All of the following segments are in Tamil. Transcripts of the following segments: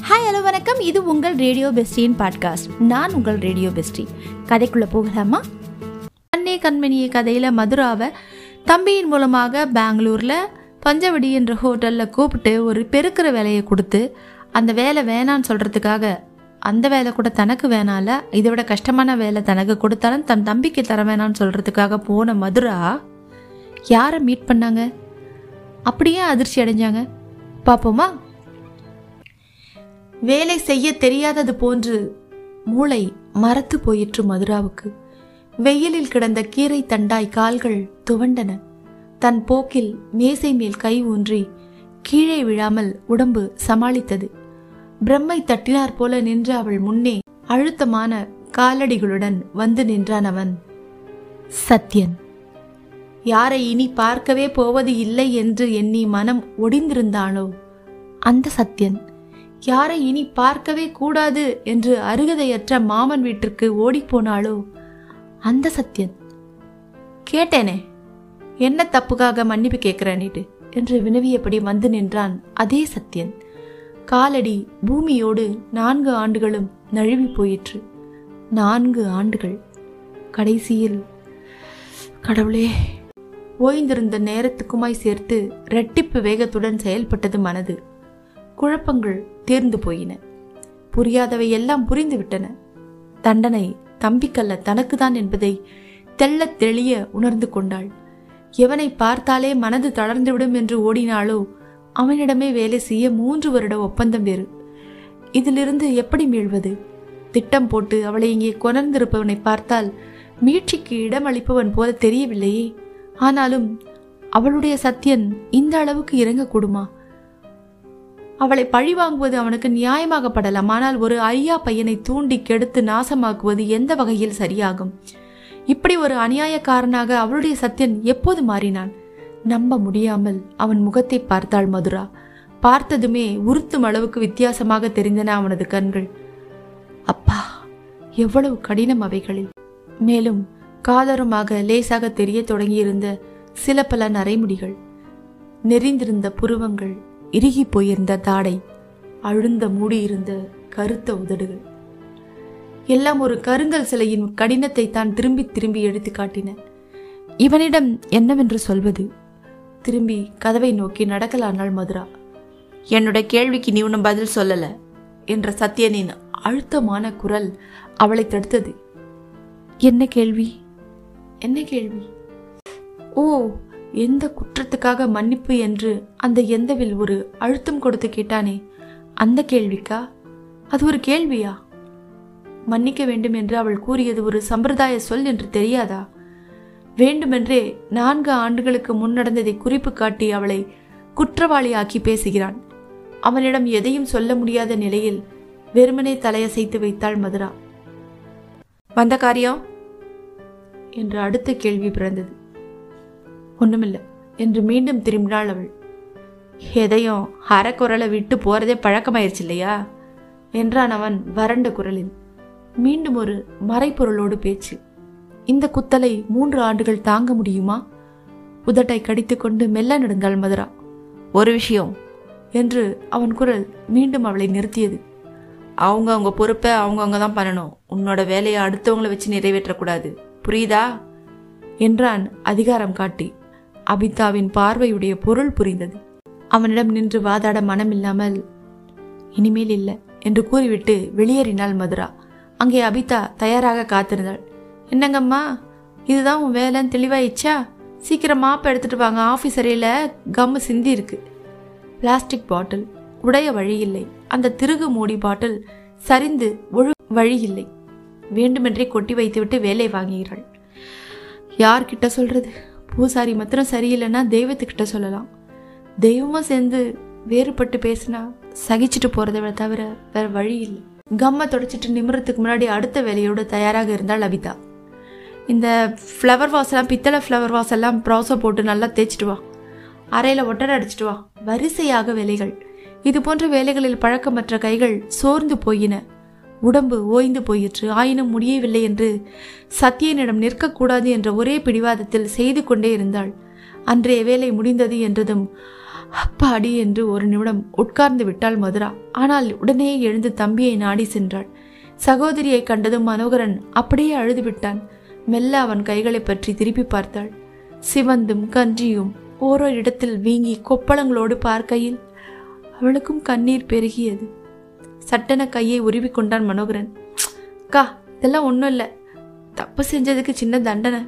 ஹாய் ஹலோ வணக்கம். இது உங்கள் ரேடியோ பெஸ்டியின் பாட்காஸ்ட் நான் உங்கள் ரேடியோ பெஸ்டி கதைக்குள்ள போகலாமா? கண்ணே கண்மணியை கதையில மதுராவை தம்பியின் மூலமாக பெங்களூர்ல பஞ்சவடி என்ற ஹோட்டல்ல கூப்பிட்டு ஒரு பெருக்கிற வேலையை கொடுத்து அந்த வேலை வேணான்னு சொல்றதுக்காக அந்த வேலை கூட தனக்கு வேணால இதை விட கஷ்டமான வேலை தனக்கு கொடுத்தாலும் தன் தம்பிக்கு தர வேணாம்னு சொல்றதுக்காக போன மதுரா? யாரை மீட் பண்ணாங்க? அப்படியே அதிர்ச்சி அடைஞ்சாங்க. பார்ப்போமா? வேலை செய்ய தெரியாதது போன்று மூளை மரத்து போயிற்று மதுராவுக்கு. வெயிலில் கிடந்த கீரை தண்டாய் கால்கள் துவண்டன. தன் போக்கில் மேசை மேல் கை ஊன்றி கீழே விழாமல் உடம்பு சமாளித்தது. பிரம்மை தட்டினார் போல நின்ற அவள் முன்னே அழுத்தமான காலடிகளுடன் வந்து நின்றான் அவன். சத்யன் யாரை இனி பார்க்கவே போவது இல்லை என்று எண்ணி மனம் ஒடிந்திருந்தானோ அந்த சத்யன் யாரை இனி பார்க்கவே கூடாது என்று அருகதையற்ற மாமன் வீட்டிற்கு ஓடிப்போனாளோ அந்த சத்யன் கேட்டேனே என்ன தப்புக்காக மன்னிப்பு கேட்கிறேன்னுட்டு என்று வினவியபடி வந்து நின்றான் அதே சத்யன். காலடி பூமியோடு நான்கு ஆண்டுகளும் நழுவி போயிற்று. நான்கு ஆண்டுகள். கடைசியில் கடவுளே ஓய்ந்திருந்த நேரத்துக்குமாய் சேர்த்து இரட்டிப்பு வேகத்துடன் செயல்பட்டது மனது. குழப்பங்கள் தேர்ந்து போயின. புரியாதவை எல்லாம் புரிந்துவிட்டன. தண்டனை தம்பிக்கல்ல தனக்குதான் என்பதை தெள்ளத் தெளிய உணர்ந்து கொண்டாள். எவனை பார்த்தாலே மனது தளர்ந்துவிடும் என்று ஓடினாலோ அவனிடமே வேலை செய்ய மூன்று வருட ஒப்பந்தம் வேறு. இதிலிருந்து எப்படி மீள்வது? திட்டம் போட்டு அவளை இங்கே கொணர்ந்திருப்பவனை பார்த்தால் மீட்சிக்கு இடமளிப்பவன் போல தெரியவில்லையே. ஆனாலும் அவளுடைய சத்தியன் இந்த அளவுக்கு இறங்கக்கூடுமா? அவளை பழிவாங்குவது அவனுக்கு நியாயமாகப்படலாம். ஆனால் ஒரு ஐயா பையனை தூண்டி கெடுத்து நாசமாக்குவது எந்த வகையில் சரியாகும்? இப்படி ஒரு அநியாயக்காரனாக அவளுடைய சத்தியன் எப்போது மாறினான்? நம்ப முடியாமல் அவன் முகத்தை பார்த்தாள் மதுரா. பார்த்ததுமே உறுத்தும் அளவுக்கு வித்தியாசமாக தெரிந்தன அவனது கண்கள். அப்பா எவ்வளவு கடினம் அவைகளில். மேலும் காதரமாக லேசாக தெரிய தொடங்கியிருந்த சில பல நரைமுடிகள் நெறிந்திருந்த புருவங்கள் இறுகி போயிருந்த தாடை அழுந்த மூடியிருந்த கருத்த உதடுகள். எல்லாம் ஒரு கருங்கல் சிலையின் கடினத்தை தான் திரும்பி திரும்பி எடுத்து காட்டின. இவனிடம் என்னவென்று சொல்வது? திரும்பி கதவை நோக்கி நடக்கலானாள் மதுரா? என்னோட கேள்விக்கு நீ ஒன்றும் பதில் சொல்லல என்ற சத்யனின் அழுத்தமான குரல் அவளை தடுத்தது. என்ன கேள்வி? என்ன கேள்வி? ஓ எந்த குற்றத்துக்காக மன்னிப்பு என்று அந்த எந்தவில் ஒரு அழுத்தம் கொடுத்து கேட்டானே? அந்த கேள்விக்கா? அது ஒரு கேள்வியா? மன்னிக்க வேண்டும் என்று அவள் கூறியது ஒரு சம்பிரதாய சொல் என்று தெரியாதா? வேண்டுமென்றே நான்கு ஆண்டுகளுக்கு முன் நடந்ததை குறிப்பு காட்டி அவளை குற்றவாளியாக்கி பேசுகிறான். அவனிடம் எதையும் சொல்ல முடியாத நிலையில் வெறுமனே தலையசைத்து வைத்தாள் மதுரா. வந்த காரியம்? என்று அடுத்த கேள்வி பிறந்தது. ஒன்றுமில்லை என்று மீண்டும் திரும்பினாள் அவள். எதையும் அறக்குரலை விட்டு போறதே பழக்கமாயிருச்சு இல்லையா என்றான் அவன் வறண்ட குரலில். மீண்டும் ஒரு மறைப்பொருளோடு பேச்சு. இந்த குத்தலை மூன்று ஆண்டுகள் தாங்க முடியுமா? உதட்டை கடித்துக்கொண்டு மெல்ல நடுங்கள் மதுரா. ஒரு விஷயம் என்று அவன் குரல் மீண்டும் அவளை நிறுத்தியது. அவங்க அவங்க பொறுப்பை அவங்கவுங்க தான் பண்ணணும். உன்னோட வேலையை அடுத்தவங்களை வச்சு நிறைவேற்றக்கூடாது. புரியுதா? என்றான் அதிகாரம் காட்டி. அபிதாவின் பார்வையுடைய பொருள் புரிந்தது. அவனிடம் நின்று வாதாட மனமில்லாமல் இனிமேல் இல்லை என்று கூறிவிட்டு வெளியேறினாள் மதுரா. அங்கே அபிதா தயாராக காத்திருந்தாள். என்னங்கம்மா இதுதான் உன் வேலைன்னு தெளிவாயிடுச்சா? சீக்கிரம் மாப்பை எடுத்துட்டு வாங்க. ஆஃபீஸ் அறையில் கம்மு சிந்தி இருக்கு. பிளாஸ்டிக் பாட்டில் உடைய வழியில்லை அந்த திருகு மூடி பாட்டில் சரிந்து ஒழு வழியில்லை வேண்டுமென்றே கொட்டி வைத்துவிட்டு வேலை வாங்குகிறாள். யார்கிட்ட சொல்றது? பூசாரி மாத்திரம் சரியில்லைன்னா தெய்வத்துக்கிட்ட சொல்லலாம். தெய்வமும் சேர்ந்து வேறுபட்டு பேசினா சகிச்சுட்டு போகிறத தவிர வேற வழி இல்லை. கம்மை தொடச்சிட்டு நிமிடத்துக்கு முன்னாடி அடுத்த வேலையோடு தயாராக இருந்தாள் லவிதா இந்த ஃப்ளவர் வாஸ் எல்லாம் பித்தளை ஃப்ளவர் வாஸ் எல்லாம் ப்ராசோ போட்டு நல்லா தேய்ச்சிட்டு வா. அறையில் ஒட்டரை அடிச்சிட்டு வா. வரிசையாக வேலைகள். இது போன்ற வேலைகளில் பழக்கமற்ற கைகள் சோர்ந்து போயின. உடம்பு ஓய்ந்து போயிற்று. ஆயினும் முடியவில்லை என்று சத்தியனிடம் நிற்கக்கூடாது என்ற ஒரே பிடிவாதத்தில் செய்து கொண்டே இருந்தாள். அன்றைய வேலை முடிந்தது என்றதும் அப்பாடி என்று ஒரு நிமிடம் உட்கார்ந்து விட்டாள் மதுரா. ஆனால் உடனே எழுந்து தம்பியை நாடி சென்றாள். சகோதரியை கண்டதும் மனோகரன் அப்படியே அழுது விட்டான் மெல்ல அவன் கைகளை பற்றி திருப்பி பார்த்தாள். சிவந்தும் கன்றியும் ஓரோ இடத்தில் வீங்கி கொப்பளங்களோடு பார்க்கையில் அவளுக்கும் கண்ணீர் பெருகியது. சட்டென கையை உருவி கொண்டான் மனோகரன். அக்கா இதெல்லாம் ஒன்றும் இல்லை. தப்பு செஞ்சதுக்கு சின்ன தண்டனை.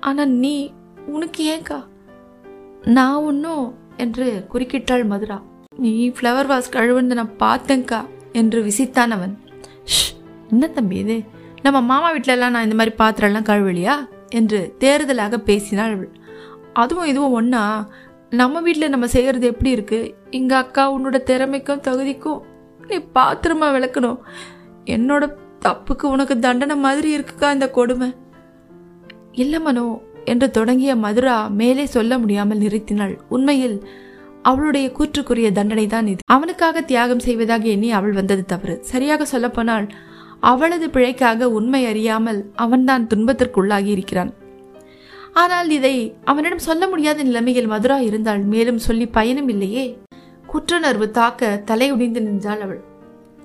ஆனால் நீ உனக்கு ஏன்க்கா? நான் ஒன்றும் என்று குறுக்கிட்டாள் மதுரா. நீ ஃப்ளவர் வாஸ் கழுவுன்னு நான் பார்த்தேன்க்கா என்று விசித்தான் அவன். "ஷ், என்ன தம்பி இது? நம்ம மாமா வீட்டிலலாம் நான் இந்த மாதிரி பாத்திரம்லாம் கழுவலையா? என்று தேறுதலாக பேசினாள் அவள். அதுவும் இதுவும் ஒன்றா நம்ம வீட்டில் நம்ம செய்கிறது எப்படி இருக்குது எங்கள் அக்கா உன்னோட திறமைக்கும் தகுதிக்கும் நீ பாத்திரமா விளக்கணும். என்னோட தப்புக்கு உனக்கு தண்டனை மாதிரி இருக்குக்கா இந்த கொடுமை? இல்ல மனோ என்று தொடங்கிய மதுரா மேலே சொல்ல முடியாமல் நிறுத்தினாள். உண்மையில் அவளுடைய கூற்றுக்குரிய தண்டனை தான் இது. அவனுக்காக தியாகம் செய்வதாக எண்ணி அவள் வந்தது தவறு. சரியாக சொல்லப்போனால் அவளது பிழைக்காக உண்மை அறியாமல் அவன்தான் துன்பத்திற்குள்ளாகி இருக்கிறான். ஆனால் இதை அவனிடம் சொல்ல முடியாத நிலைமையில் மதுரா இருந்தால் மேலும் சொல்லி பயனும் இல்லையே? குற்றுணர்வு தாக்க தலையுடிந்து நின்றாள் அவள்.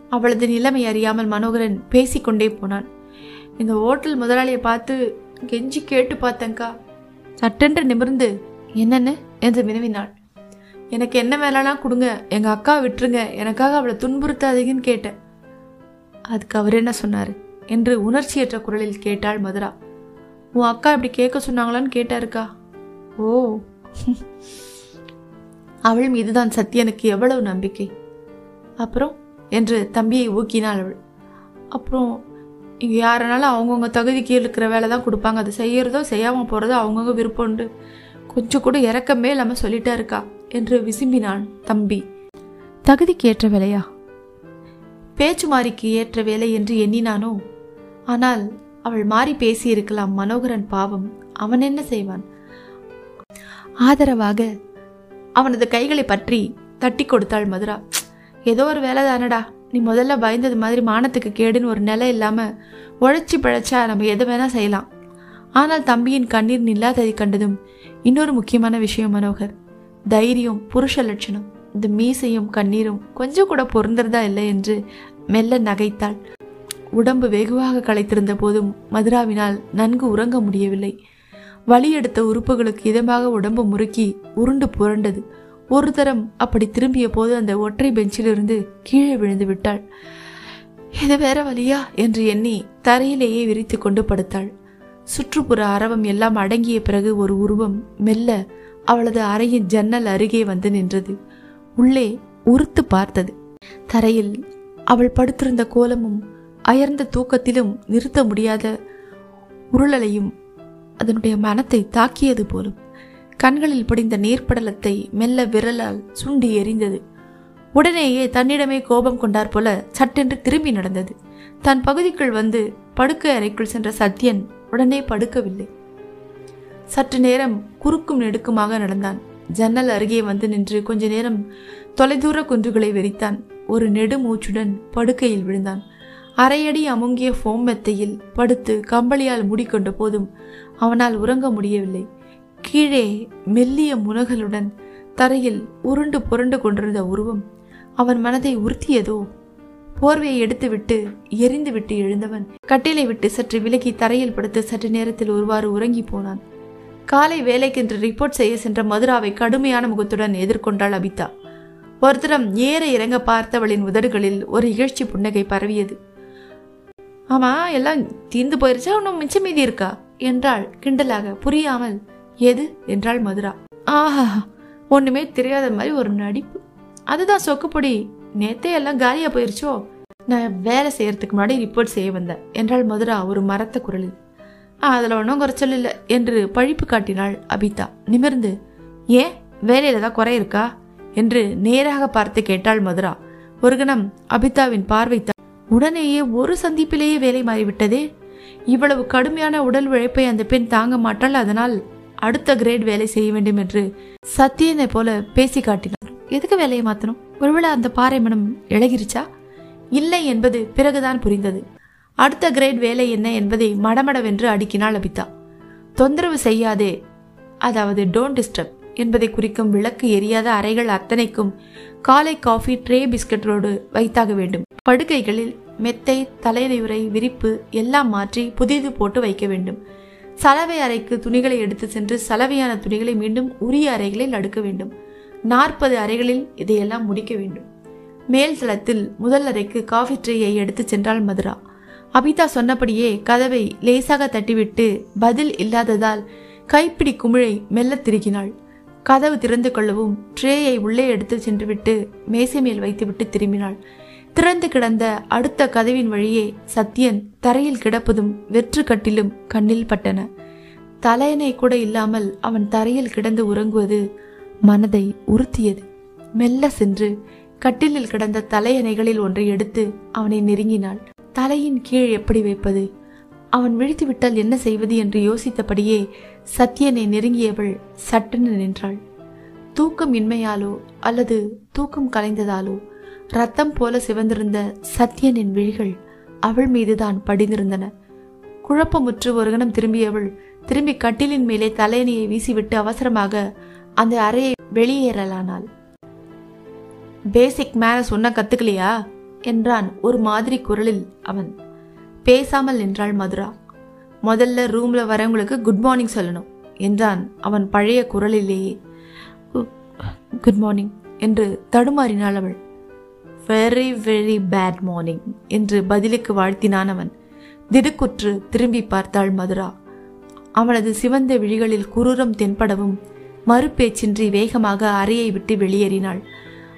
அவளது நிலைமை அறியாமல் மனோகரன் பேசிக்கொண்டே போனான். இந்த ஹோட்டல் முதலாளியை பார்த்து கெஞ்சி கேட்டு பார்த்தங்கா சட்டென்று நிமிர்ந்து என்னன்னு? என்று வினவினாள். எனக்கு என்ன வேலைலாம் கொடுங்க. எங்கள் அக்கா விட்டுருங்க. எனக்காக அவளை துன்புறுத்தாதீங்கன்னு கேட்டேன். அதுக்கு அவர் என்ன சொன்னார்? என்று உணர்ச்சியற்ற குரலில் கேட்டாள் மதுரா. உன் அக்கா இப்படி கேட்க சொன்னாங்களான்னு கேட்டாருக்கா. ஓ. அவள் மீதுதான் சத்யனுக்கு எவ்வளவு நம்பிக்கை. அப்புறம் என்று தம்பியை ஊக்கினாள் அவள். அப்புறம் இங்கே யாரனாலும் அவங்கவுங்க தகுதிக்கு இருக்கிற வேலை தான் கொடுப்பாங்க. அது செய்யறதோ செய்யாமல் போகிறதோ அவங்கவுங்க விருப்பம்ண்டு கொஞ்சம் கூட இறக்கமே இல்லாமல் சொல்லிட்டா இருக்கா என்று விசும்பினான் தம்பி. தகுதிக்கு ஏற்ற வேலையா? பேச்சு மாறிக்கு ஏற்ற வேலை என்று எண்ணினானோ? ஆனால் அவள் மாறி பேசியிருக்கலாம் மனோகரன் பாவம். அவன் என்ன செய்வான்? ஆதரவாக அவனது கைகளை பற்றி தட்டி கொடுத்தாள் மதுரா. ஏதோ ஒரு வேலை தானடா நீ முதல்ல பயந்தது மாதிரி மானத்துக்கு கேடுன்னு ஒரு நிலை இல்லாமல் உழைச்சி பிழைச்சா நம்ம எதை வேணால் செய்யலாம். ஆனால் தம்பியின் கண்ணீர் நில்லாததை கண்டதும் இன்னொரு முக்கியமான விஷயம் மனோகர். தைரியம் புருஷ லட்சணம். இந்த மீசையும் கண்ணீரும் கொஞ்சம் கூட பொருந்துறதா இல்லை என்று மெல்ல நகைத்தாள். உடம்பு வெகுவாக களைத்திருந்த போதும் மதுராவினால் நன்கு உறங்க முடியவில்லை. வலி எடுத்த உறுப்புகளுக்கு இதமாக உடம்பு முறுக்கி உருண்டு புரண்டது. ஒரு தரம் அப்படி திரும்பிய போது அந்த ஒற்றை பெஞ்சிலிருந்து கீழே விழுந்து விட்டாள். இது வேற வழியா? என்று எண்ணி தரையிலேயே விரித்து கொண்டு படுத்தாள். சுற்றுப்புற அரவம் எல்லாம் அடங்கிய பிறகு ஒரு உருவம் மெல்ல அவளது அறையின் ஜன்னல் அருகே வந்து நின்றது. உள்ளே உறுத்து பார்த்தது. தரையில் அவள் படுத்திருந்த கோலமும் அயர்ந்த தூக்கத்திலும் நிறுத்த முடியாத உருளலையும் அதனுடைய மனத்தை தாக்கியது போலும். கண்களில் படிந்த நீர்ப்படலத்தை மெல்ல விரலால் சுண்டி எறிந்தது. உடனேயே தன்னிடமே கோபம் கொண்டார் போல சட்டென்று திரும்பி நடந்தது. தன் பகுதிக்குள் வந்து படுக்கை அறைக்குள் சென்ற சத்யன் உடனே படுக்கவில்லை. சற்று நேரம் குறுக்கும் நெடுக்குமாக நடந்தான். ஜன்னல் அருகே வந்து நின்று கொஞ்ச நேரம் தொலைதூர குன்றுகளை வெறித்தான். ஒரு நெடுமூச்சுடன் படுக்கையில் விழுந்தான். அரையடி அமுங்கிய ஃபோம் மெத்தையில் படுத்து கம்பளியால் மூடிக்கொண்ட போதும் அவனால் உறங்க முடியவில்லை. கீழே மெல்லிய முனகளுடன் தரையில் உருண்டு புரண்டு கொண்டிருந்த உருவம் அவன் மனதை உறுத்தியதோ? போர்வையை எடுத்துவிட்டு எரிந்துவிட்டு எழுந்தவன் கட்டிலை விட்டு சற்று விலகி தரையில் படுத்து சற்று நேரத்தில் ஒருவாறு உறங்கி போனான். காலை வேலைக்கென்று ரிப்போர்ட் செய்ய சென்ற மதுராவை கடுமையான முகத்துடன் எதிர்கொண்டாள் அபிதா. ஒருத்தரம் ஏற இறங்க பார்த்தவளின் உதடுகளில் ஒரு இகழ்ச்சி புன்னகை பரவியது. ஆமா எல்லாம் தீர்ந்து போயிருச்சா? இன்னும் மிச்சம் மீதி இருக்கா? என்றாள் கிண்டலாக. புரியாமல் எது? என்றாள் மதுரா. ஆஹா ஒண்ணுமே தெரியாத மாதிரி ஒரு நடிப்பு. அதுதான் சொக்குப்பொடி. நேத்தே எல்லாம் காலியா போயிருச்சோ? நான் வேலை செய்யறதுக்கு முன்னாடி ரிப்போர்ட் செய்ய வந்தேன் என்றாள் மதுரா ஒரு மரத்த குரலில். அதில் அதுல ஒன்றும் குறைச்சல் இல்லை என்று பழிப்பு காட்டினாள் அபிதா. நிமிர்ந்து ஏன் வேலையில தான் குறை இருக்கா? என்று நேராக பார்த்து கேட்டாள் மதுரா. ஒரு கணம் அபிதாவின் பார்வை உடனேயே ஒரு சந்திப்பிலேயே வேலை மாறிவிட்டதே? இவ்வளவு கடுமையான உடல் உழைப்பை அந்த பெண் தாங்க மாட்டாள். அதனால் அடுத்த கிரேட் வேலை செய்ய வேண்டும் என்று சத்தியனை போல பேசி காட்டினார். எதுக்கு வேலையை மாத்தணும்? ஒருவேளை அந்த பாறை மனம் இழகிருச்சா? இல்லை என்பது பிறகுதான் புரிந்தது. அடுத்த கிரேட் வேலை என்ன என்பதை மடமடவென்று அடுக்கினாள் அபிதா. தொந்தரவு செய்யாதே. அதாவது டோன்ட் டிஸ்டர்ப் என்பதை குறிக்கும் விளக்கு எரியாத அறைகள் அத்தனைக்கும் காலை காஃபி ட்ரே பிஸ்கட்டோடு வைத்தாக வேண்டும். படுக்கைகளில் மெத்தை தலையுறை விரிப்பு எல்லாம் மாற்றி புதிது போட்டு வைக்க வேண்டும். சலவை அறைக்கு துணிகளை எடுத்து சென்று சலவையான துணிகளை மீண்டும் உரிய அறைகளில் அடுக்க வேண்டும். நாற்பது அறைகளில் இதையெல்லாம் முடிக்க வேண்டும். மேல் தளத்தில் முதல் அறைக்கு காஃபி ட்ரேயை எடுத்து சென்றாள் மதுரா. அபிதா சொன்னபடியே கதவை லேசாக தட்டிவிட்டு பதில் இல்லாததால் கைப்பிடி குமிழை மெல்ல திருகினாள். கதவு திறந்து கொள்ளவும் ட்ரேயை உள்ளே எடுத்து சென்றுவிட்டு மேசை மேல் வைத்துவிட்டு திரும்பினாள். திறந்து கிடந்த அடுத்த கதவின் வழியே சத்யன் தரையில் கிடப்பதும் வெற்று கட்டிலும் கண்ணில் பட்டன. தலையணை கூட இல்லாமல் அவன் தரையில் கிடந்து உறங்குவது மனதை உறுத்தியது. மெல்ல சென்று கட்டிலில் கிடந்த தலையணைகளில் ஒன்றை எடுத்து அவனை நெருங்கினாள். தலையின் கீழ் எப்படி வைப்பது? அவன் விழித்து விட்டால் என்ன செய்வது என்று யோசித்தபடியே சத்யனை நெருங்கியவள் சட்டென நின்றாள். தூக்கம் இன்மையாலோ அல்லது தூக்கம் கலைந்ததாலோ ரத்தம் போல சிவந்திருந்த சத்யனின் விழிகள் அவள் மீதுதான் படிந்திருந்தன. குழப்பமுற்று ஒரு கணம் திரும்பியவள் திரும்பி கட்டிலின் மேலே தலையணியை வீசிவிட்டு அவசரமாக அந்த அறையை வெளியேறலானாள். பேசிக் மேல சொன்ன கத்துக்கலையா? என்றான் ஒரு மாதிரி குரலில் அவன். பேசாமல் நின்றாள் மதுரா. முதல்ல ரூம்ல வரவங்களுக்கு குட் மார்னிங் சொல்லணும் என்றான் அவன் பழைய குரலிலேயே. குட் மார்னிங் என்று தடுமாறினாள் அவள். வெரி வெரி பேட் மார்னிங் என்று பதிலுக்கு வாழ்த்தினான் அவன். திடுக்குற்று திரும்பி பார்த்தாள் மதுரா. அவனது சிவந்த விழிகளில் குரூரம் தென்படவும் மறுபேச்சின்றி வேகமாக அறையை விட்டு வெளியேறினாள்.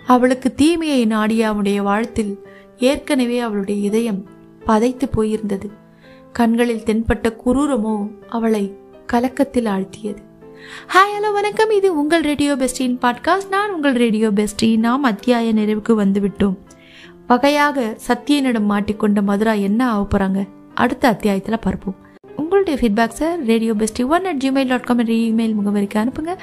அவளுக்கு தீமையை நாடிய அவனுடைய வாழ்த்தில் ஏற்கனவே அவளுடைய இதயம் பதைத்து போயிருந்தது. கண்களில் தென்பட்ட குரூரமோ அவளை கலக்கத்தில் ஆழ்த்தியது. ஹாய் ஹலோ வணக்கம். இது உங்கள் ரேடியோ பெஸ்டின் பாட்காஸ்ட் நான் உங்கள் ரேடியோ பெஸ்டி நாம் அத்தியாய நிறைவுக்கு வந்துவிட்டோம். வகையாக சத்தியனிடம் மாட்டிக்கொண்ட மதுரா என்ன ஆக போகிறாங்க அடுத்த அத்தியாயத்தில் பார்ப்போம். உங்களுடைய ஃபீட்பேக்ஸை radio bestie one at Gmail dot com என்ற இமெயில் முகவரிக்கு அனுப்புங்க.